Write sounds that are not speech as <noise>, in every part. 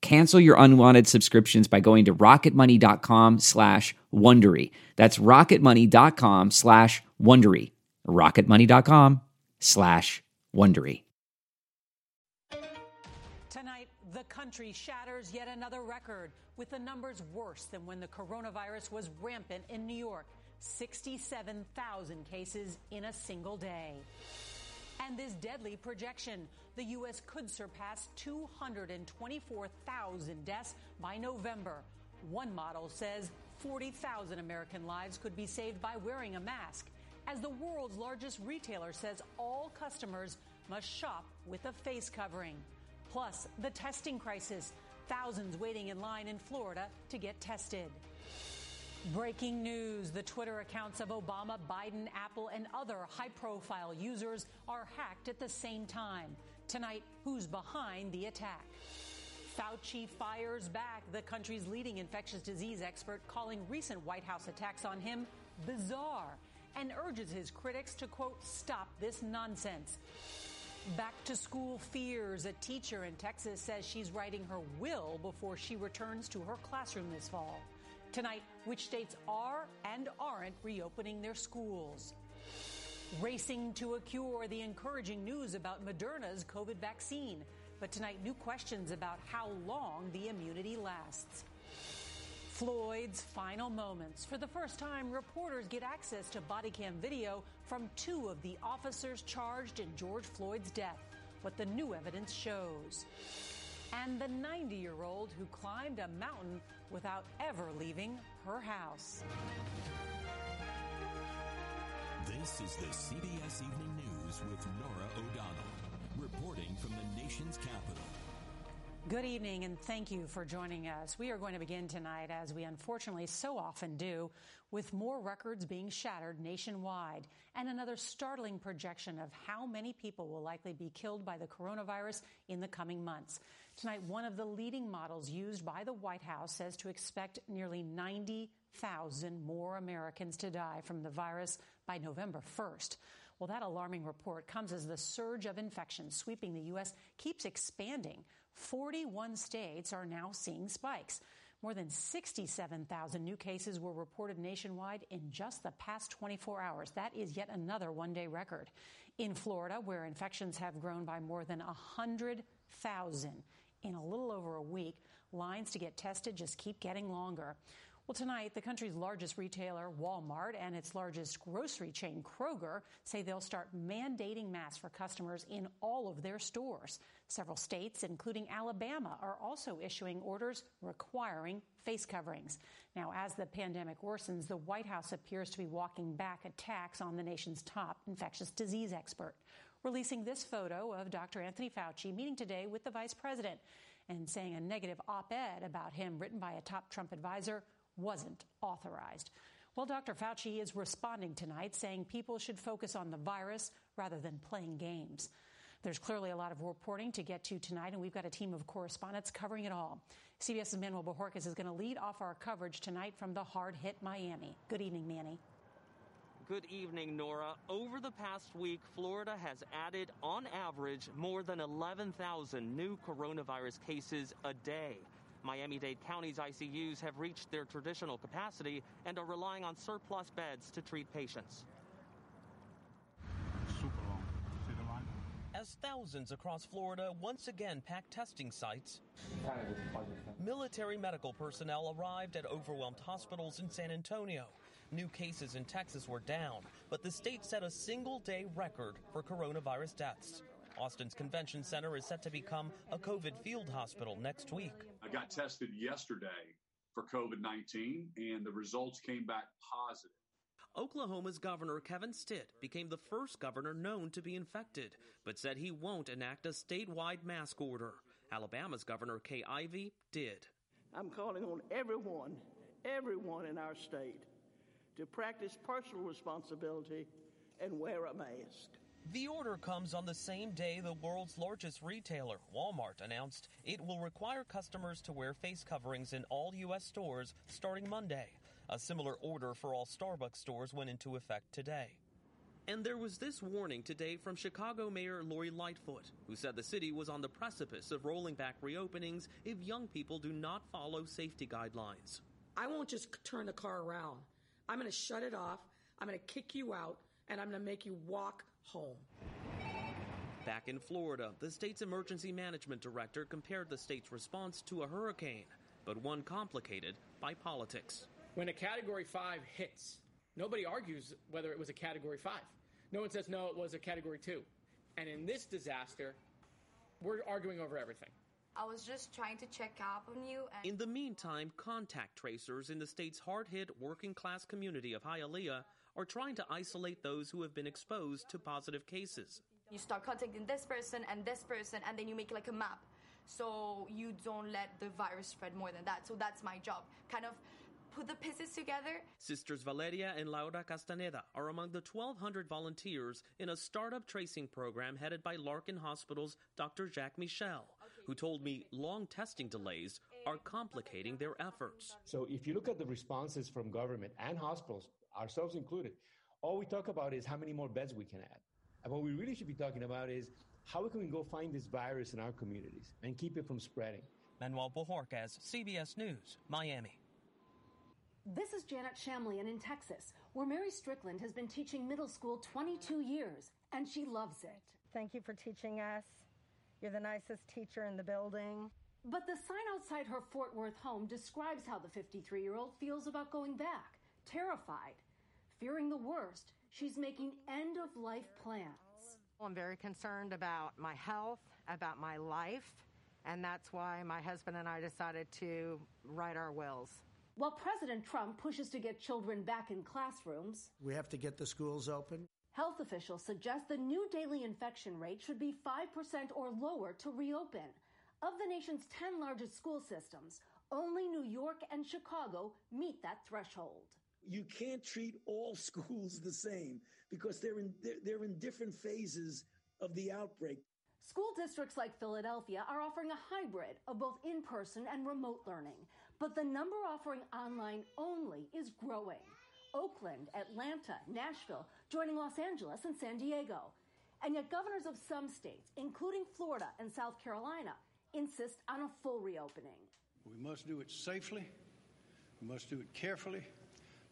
Cancel your unwanted subscriptions by going to rocketmoney.com slash Wondery. That's rocketmoney.com slash Wondery. rocketmoney.com slash Wondery. Tonight, the country shatters yet another record with the numbers worse than when the coronavirus was rampant in New York. 67,000 cases in a single day. And this deadly projection the U.S. could surpass 224,000 deaths by November. One model says 40,000 American lives could be saved by wearing a mask. As the world's largest retailer says all customers must shop with a face covering. Plus, the testing crisis. Thousands waiting in line in Florida to get tested. Breaking news the Twitter accounts of Obama, Biden, Apple, and other high profile users are hacked at the same time. Tonight, who's behind the attack? Fauci fires back, the country's leading infectious disease expert, calling recent White House attacks on him bizarre and urges his critics to, quote, stop this nonsense. Back to school fears. A teacher in Texas says she's writing her will before she returns to her classroom this fall. Tonight, which states are and aren't reopening their schools. Racing to a cure, the encouraging news about Moderna's COVID vaccine. But tonight, new questions about how long the immunity lasts. Floyd's final moments. For the first time, reporters get access to body cam video from two of the officers charged in George Floyd's death. What the new evidence shows. And the 90 year old who climbed a mountain without ever leaving her house. This is the CBS Evening News with Norah O'Donnell, reporting from the nation's capital. Good evening, and thank you for joining us. We are going to begin tonight, as we unfortunately so often do, with more records being shattered nationwide and another startling projection of how many people will likely be killed by the coronavirus in the coming months. Tonight, one of the leading models used by the White House says to expect nearly 90,000 more Americans to die from the virus by November 1st. Well, that alarming report comes as the surge of infections sweeping the U.S. keeps expanding. 41 states are now seeing spikes. More than 67,000 new cases were reported nationwide in just the past 24 hours. That is yet another one day record. In Florida, where infections have grown by more than 100,000 in a little over a week, lines to get tested just keep getting longer. Well, tonight, the country's largest retailer, Walmart, and its largest grocery chain, Kroger, say they'll start mandating masks for customers in all of their stores. Several states, including Alabama, are also issuing orders requiring face coverings. Now, as the pandemic worsens, the White House appears to be walking back attacks on the nation's top infectious disease expert, releasing this photo of Dr. Anthony Fauci meeting today with the vice president and saying a negative op ed about him written by a top Trump advisor wasn't authorized. Well, Dr. Fauci is responding tonight, saying people should focus on the virus rather than playing games. There's clearly a lot of reporting to get to tonight, and we've got a team of correspondents covering it all. CBS's Manuel Bojorquez is going to lead off our coverage tonight from the hard hit Miami. Good evening, Manny. Good evening, Norah. Over the past week, Florida has added, on average, more than 11,000 new coronavirus cases a day. Miami Dade County's ICUs have reached their traditional capacity and are relying on surplus beds to treat patients. Super long. See the line? As thousands across Florida once again pack testing sites, military medical personnel arrived at overwhelmed hospitals in San Antonio. New cases in Texas were down, but the state set a single day record for coronavirus deaths. Austin's convention center is set to become a COVID field hospital next week. I got tested yesterday for COVID 19, and the results came back positive. Oklahoma's Governor Kevin Stitt became the first governor known to be infected, but said he won't enact a statewide mask order. Alabama's Governor Kay Ivey did. I'm calling on everyone, everyone in our state to practice personal responsibility and wear a mask. The order comes on the same day the world's largest retailer, Walmart, announced it will require customers to wear face coverings in all U.S. stores starting Monday. A similar order for all Starbucks stores went into effect today. And there was this warning today from Chicago Mayor Lori Lightfoot, who said the city was on the precipice of rolling back reopenings if young people do not follow safety guidelines. I won't just turn the car around. I'm going to shut it off. I'm going to kick you out and I'm going to make you walk home. Back in Florida, the state's emergency management director compared the state's response to a hurricane, but one complicated by politics. When a category 5 hits, nobody argues whether it was a category 5. No one says no, it was a category 2. And in this disaster, we're arguing over everything. I was just trying to check up on you. And- in the meantime, contact tracers in the state's hard hit working class community of Hialeah are trying to isolate those who have been exposed to positive cases. You start contacting this person and this person, and then you make like a map. So you don't let the virus spread more than that. So that's my job. Kind of put the pieces together. Sisters Valeria and Laura Castaneda are among the 1,200 volunteers in a startup tracing program headed by Larkin Hospital's Dr. Jacques Michel, who told me long testing delays are complicating their efforts. So if you look at the responses from government and hospitals, ourselves included, all we talk about is how many more beds we can add. And what we really should be talking about is how can we go find this virus in our communities and keep it from spreading. Manuel Bojorquez, CBS News, Miami. This is Janet Shamlian in Texas, where Mary Strickland has been teaching middle school 22 years, and she loves it. Thank you for teaching us. You're the nicest teacher in the building. But the sign outside her Fort Worth home describes how the 53 year old feels about going back terrified, fearing the worst. She's making end of life plans. I'm very concerned about my health, about my life, and that's why my husband and I decided to write our wills. While President Trump pushes to get children back in classrooms, we have to get the schools open. Health officials suggest the new daily infection rate should be 5% or lower to reopen. Of the nation's 10 largest school systems, only New York and Chicago meet that threshold. You can't treat all <laughs> schools the same because they're in they're, they're in different phases of the outbreak. School districts like Philadelphia are offering a hybrid of both in person and remote learning, but the number offering online only is growing. Oakland, Atlanta, Nashville, joining Los Angeles and San Diego. And yet, governors of some states, including Florida and South Carolina, insist on a full reopening. We must do it safely, we must do it carefully,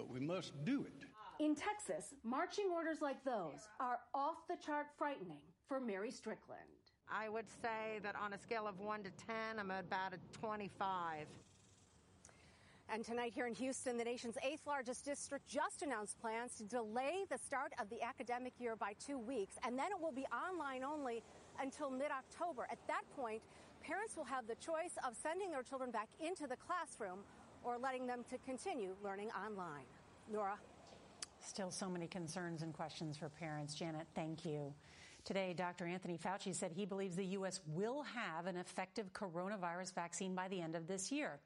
but we must do it. In Texas, marching orders like those are off the chart frightening for Mary Strickland. I would say that on a scale of 1 to 10, I'm about a 25. And tonight here in Houston, the nation's eighth largest district just announced plans to delay the start of the academic year by two weeks, and then it will be online only until mid October. At that point, parents will have the choice of sending their children back into the classroom or letting them to continue learning online. Norah. Still so many concerns and questions for parents. Janet, thank you. Today, Dr. Anthony Fauci said he believes the U.S. will have an effective coronavirus vaccine by the end of this year.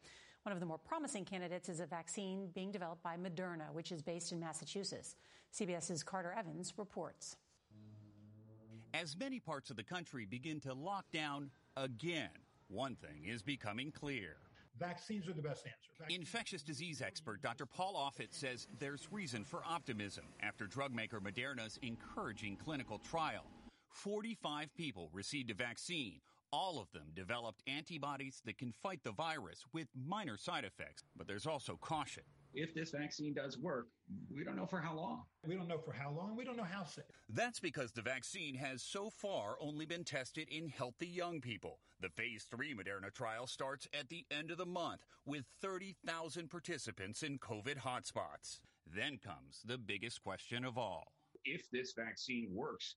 One of the more promising candidates is a vaccine being developed by Moderna, which is based in Massachusetts. CBS's Carter Evans reports. As many parts of the country begin to lock down again, one thing is becoming clear. Vaccines are the best answer. Vaccines. Infectious disease expert Dr. Paul Offit says there's reason for optimism after drug maker Moderna's encouraging clinical trial. 45 people received a vaccine. All of them developed antibodies that can fight the virus with minor side effects. But there's also caution. If this vaccine does work, we don't know for how long. We don't know for how long. We don't know how safe. That's because the vaccine has so far only been tested in healthy young people. The phase 3 Moderna trial starts at the end of the month with 30,000 participants in COVID hotspots. Then comes the biggest question of all. If this vaccine works,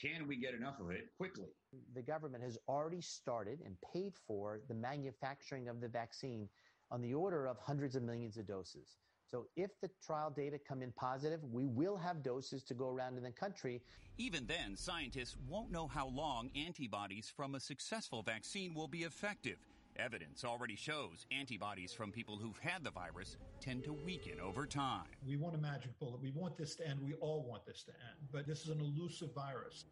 can we get enough of it quickly? The government has already started and paid for the manufacturing of the vaccine on the order of hundreds of millions of doses. So if the trial data come in positive, we will have doses to go around in the country. Even then, scientists won't know how long antibodies from a successful vaccine will be effective. Evidence already shows antibodies from people who've had the virus tend to weaken over time. We want a magic bullet. We want this to end. We all want this to end. But this is an elusive virus.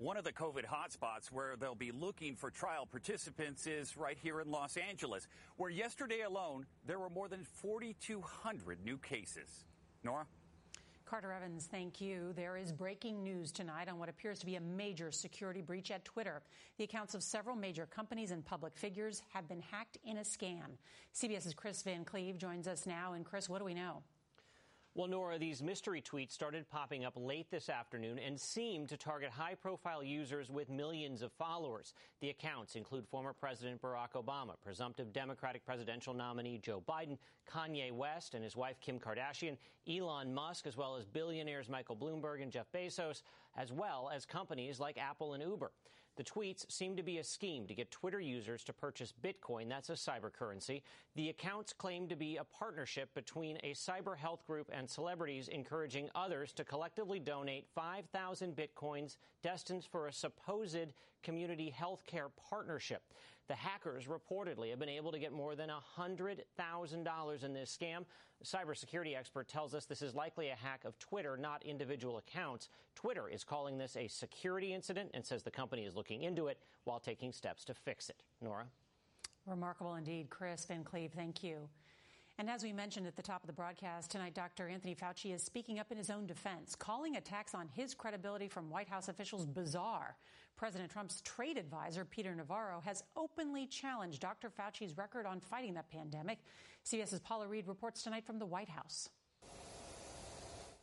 One of the COVID hotspots where they'll be looking for trial participants is right here in Los Angeles, where yesterday alone there were more than 4,200 new cases. Norah? Carter Evans, thank you. There is breaking news tonight on what appears to be a major security breach at Twitter. The accounts of several major companies and public figures have been hacked in a scam. CBS's Chris Van Cleave joins us now. And Chris, what do we know? Well, Norah, these mystery tweets started popping up late this afternoon and seemed to target high profile users with millions of followers. The accounts include former President Barack Obama, presumptive Democratic presidential nominee Joe Biden, Kanye West and his wife Kim Kardashian, Elon Musk, as well as billionaires Michael Bloomberg and Jeff Bezos, as well as companies like Apple and Uber. The tweets seem to be a scheme to get Twitter users to purchase Bitcoin. That's a cyber currency. The accounts claim to be a partnership between a cyber health group and celebrities encouraging others to collectively donate 5,000 Bitcoins destined for a supposed community healthcare partnership. The hackers reportedly have been able to get more than $100,000 in this scam. A cybersecurity expert tells us this is likely a hack of Twitter, not individual accounts. Twitter is calling this a security incident and says the company is looking into it while taking steps to fix it. Norah? Remarkable indeed. Chris Van Cleave, thank you. And as we mentioned at the top of the broadcast tonight, Dr. Anthony Fauci is speaking up in his own defense, calling attacks on his credibility from White House officials bizarre. President Trump's trade advisor, Peter Navarro, has openly challenged Dr. Fauci's record on fighting the pandemic. CBS's Paula Reed reports tonight from the White House.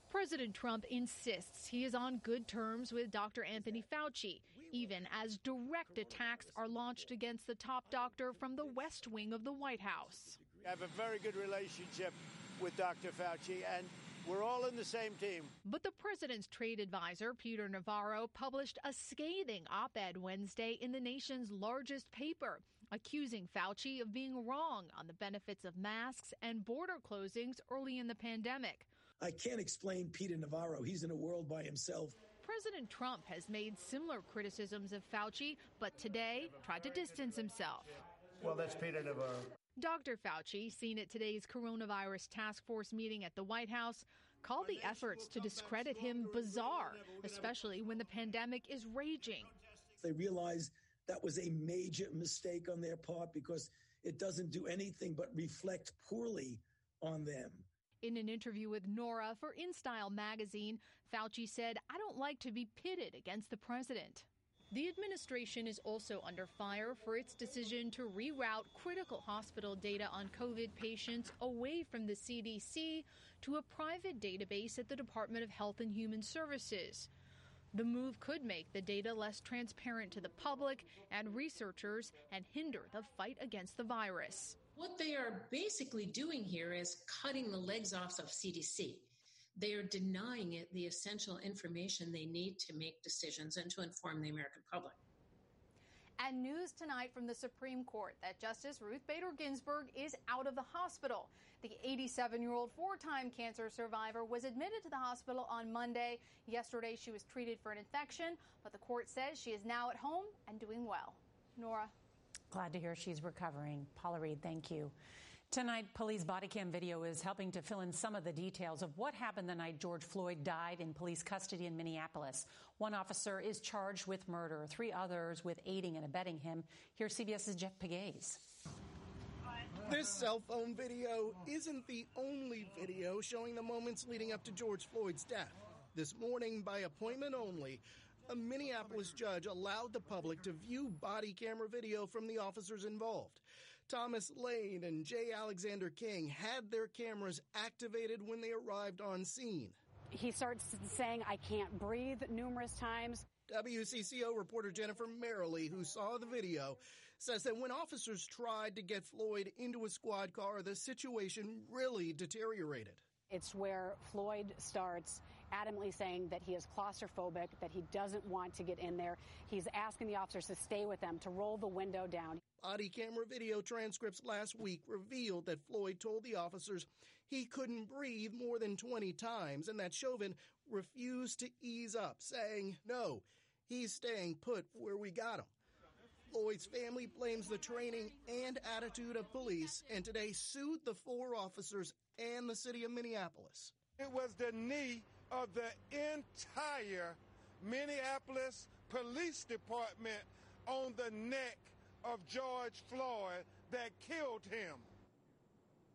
President Trump insists he is on good terms with Dr. Anthony Fauci, even as direct attacks are launched against the top doctor from the West Wing of the White House. I have a very good relationship with Dr. Fauci, and we're all in the same team. But the president's trade advisor, Peter Navarro, published a scathing op ed Wednesday in the nation's largest paper, accusing Fauci of being wrong on the benefits of masks and border closings early in the pandemic. I can't explain Peter Navarro. He's in a world by himself. President Trump has made similar criticisms of Fauci, but today tried to distance himself. Well, that's Peter Navarro. Dr. Fauci, seen at today's coronavirus task force meeting at the White House, called the efforts to discredit him bizarre, especially when the pandemic is raging. They realize that was a major mistake on their part because it doesn't do anything but reflect poorly on them. In an interview with Norah for InStyle magazine, Fauci said, I don't like to be pitted against the president. The administration is also under fire for its decision to reroute critical hospital data on COVID patients away from the CDC to a private database at the Department of Health and Human Services. The move could make the data less transparent to the public and researchers and hinder the fight against the virus. What they are basically doing here is cutting the legs off of CDC they are denying it the essential information they need to make decisions and to inform the American public. And news tonight from the Supreme Court that Justice Ruth Bader Ginsburg is out of the hospital. The 87 year old four time cancer survivor was admitted to the hospital on Monday. Yesterday, she was treated for an infection, but the court says she is now at home and doing well. Norah. Glad to hear she's recovering. Paula Reed, thank you. Tonight, police body cam video is helping to fill in some of the details of what happened the night George Floyd died in police custody in Minneapolis. One officer is charged with murder, three others with aiding and abetting him. Here's CBS's Jeff Pegues. This cell phone video isn't the only video showing the moments leading up to George Floyd's death. This morning, by appointment only, a Minneapolis judge allowed the public to view body camera video from the officers involved. Thomas Lane and J. Alexander Kueng had their cameras activated when they arrived on scene. He starts saying, I can't breathe numerous times. WCCO reporter Jennifer Mayerle, who saw the video, says that when officers tried to get Floyd into a squad car, the situation really deteriorated. It's where Floyd starts adamantly saying that he is claustrophobic, that he doesn't want to get in there. He's asking the officers to stay with them, to roll the window down. Body camera video transcripts last week revealed that Floyd told the officers he couldn't breathe more than 20 times and that Chauvin refused to ease up, saying, no, he's staying put where we got him. Floyd's family blames the training and attitude of police and today sued the four officers and the city of Minneapolis. It was the knee of the entire Minneapolis Police Department on the neck of George Floyd that killed him.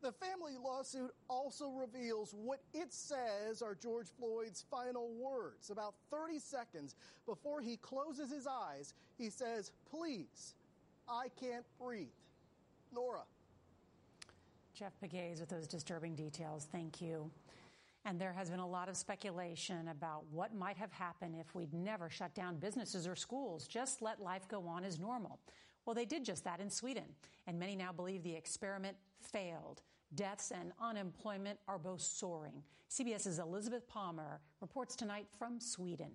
The family lawsuit also reveals what it says are George Floyd's final words. About 30 seconds before he closes his eyes, he says, Please, I can't breathe. Norah. Jeff Pegues with those disturbing details. Thank you. And there has been a lot of speculation about what might have happened if we'd never shut down businesses or schools, just let life go on as normal. Well, they did just that in Sweden, and many now believe the experiment failed. Deaths and unemployment are both soaring. CBS's Elizabeth Palmer reports tonight from Sweden.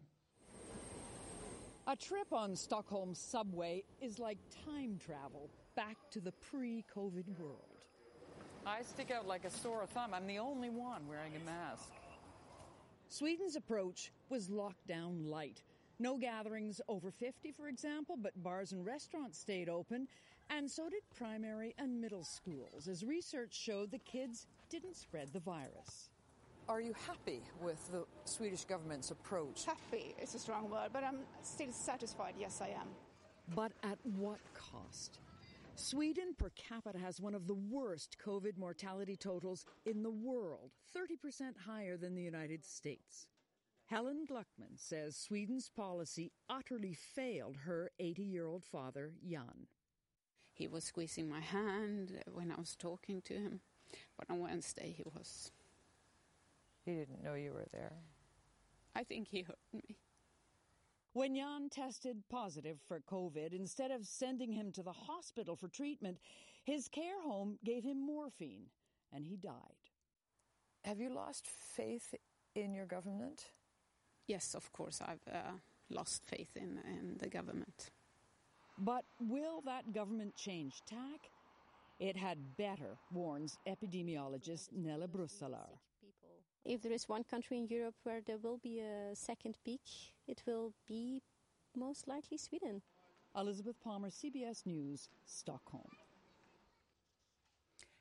A trip on Stockholm's subway is like time travel back to the pre COVID world. I stick out like a sore thumb. I'm the only one wearing a mask. Sweden's approach was lockdown light. No gatherings over 50, for example, but bars and restaurants stayed open, and so did primary and middle schools, as research showed the kids didn't spread the virus. Are you happy with the Swedish government's approach? Happy is a strong word, but I'm still satisfied. Yes, I am. But at what cost? Sweden per capita has one of the worst COVID mortality totals in the world, 30% higher than the United States. Helen Gluckman says Sweden's policy utterly failed her 80 year old father, Jan. He was squeezing my hand when I was talking to him, but on Wednesday he was. He didn't know you were there. I think he hurt me. When Jan tested positive for COVID, instead of sending him to the hospital for treatment, his care home gave him morphine and he died. Have you lost faith in your government? Yes, of course, I've uh, lost faith in, in the government. But will that government change tack? It had better, warns epidemiologist Nele Brusselaers. If there is one country in Europe where there will be a second peak, it will be most likely Sweden. Elizabeth Palmer, CBS News, Stockholm.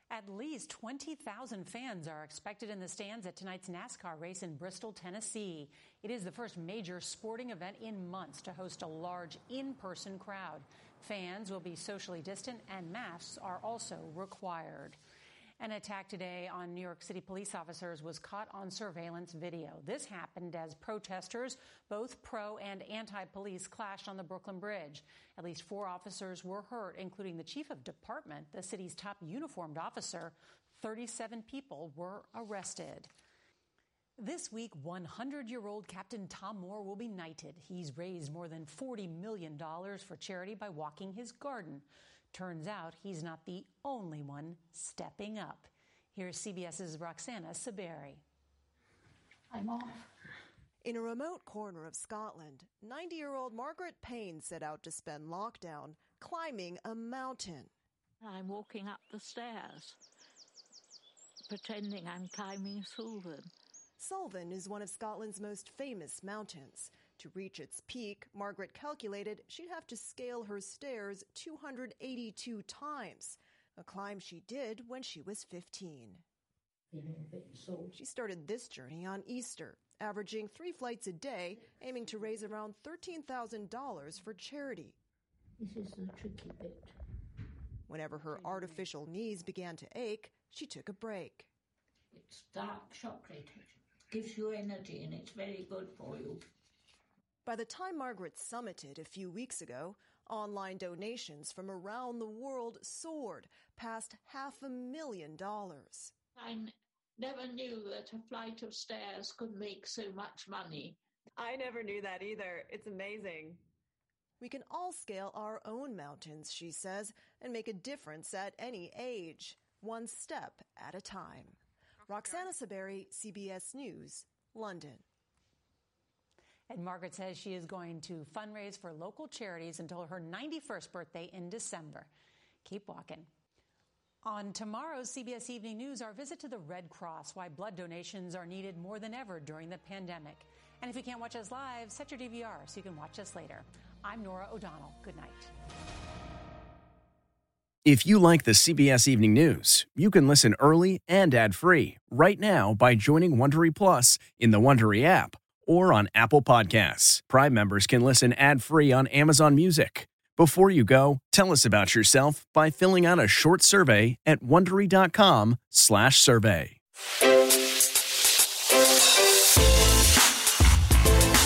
At least 20,000 fans are expected in the stands at tonight's NASCAR race in Bristol, Tennessee. It is the first major sporting event in months to host a large in person crowd. Fans will be socially distant and masks are also required. An attack today on New York City police officers was caught on surveillance video. This happened as protesters, both pro and anti police, clashed on the Brooklyn Bridge. At least four officers were hurt, including the chief of department, the city's top uniformed officer. 37 people were arrested. This week, 100 year old Captain Tom Moore will be knighted. He's raised more than $40 million for charity by walking his garden. Turns out he's not the only one stepping up. Here's CBS's Roxana Saberi. I'm off. In a remote corner of Scotland, 90 year old Margaret Payne set out to spend lockdown climbing a mountain. I'm walking up the stairs, pretending I'm climbing Suilven. Suilven is one of Scotland's most famous mountains. To reach its peak, Margaret calculated she'd have to scale her stairs 282 times, a climb she did when she was 15. She started this journey on Easter, averaging three flights a day, aiming to raise around $13,000 for charity. This is the tricky bit. Whenever her artificial knees began to ache, she took a break. It's dark chocolate. It gives you energy and it's very good for you. By the time Margaret summited a few weeks ago, online donations from around the world soared past half a million dollars. I n- never knew that a flight of stairs could make so much money. I never knew that either. It's amazing. We can all scale our own mountains, she says, and make a difference at any age, one step at a time. Roxana Saberi, CBS News, London. And Margaret says she is going to fundraise for local charities until her 91st birthday in December. Keep walking. On tomorrow's CBS Evening News, our visit to the Red Cross, why blood donations are needed more than ever during the pandemic. And if you can't watch us live, set your DVR so you can watch us later. I'm Norah O'Donnell. Good night. If you like the CBS Evening News, you can listen early and ad-free right now by joining Wondery Plus in the Wondery app or on Apple Podcasts. Prime members can listen ad-free on Amazon Music. Before you go, tell us about yourself by filling out a short survey at wondery.com/survey.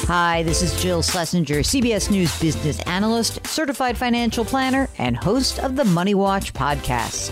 Hi, this is Jill Schlesinger, CBS News business analyst, certified financial planner, and host of the Money Watch podcast.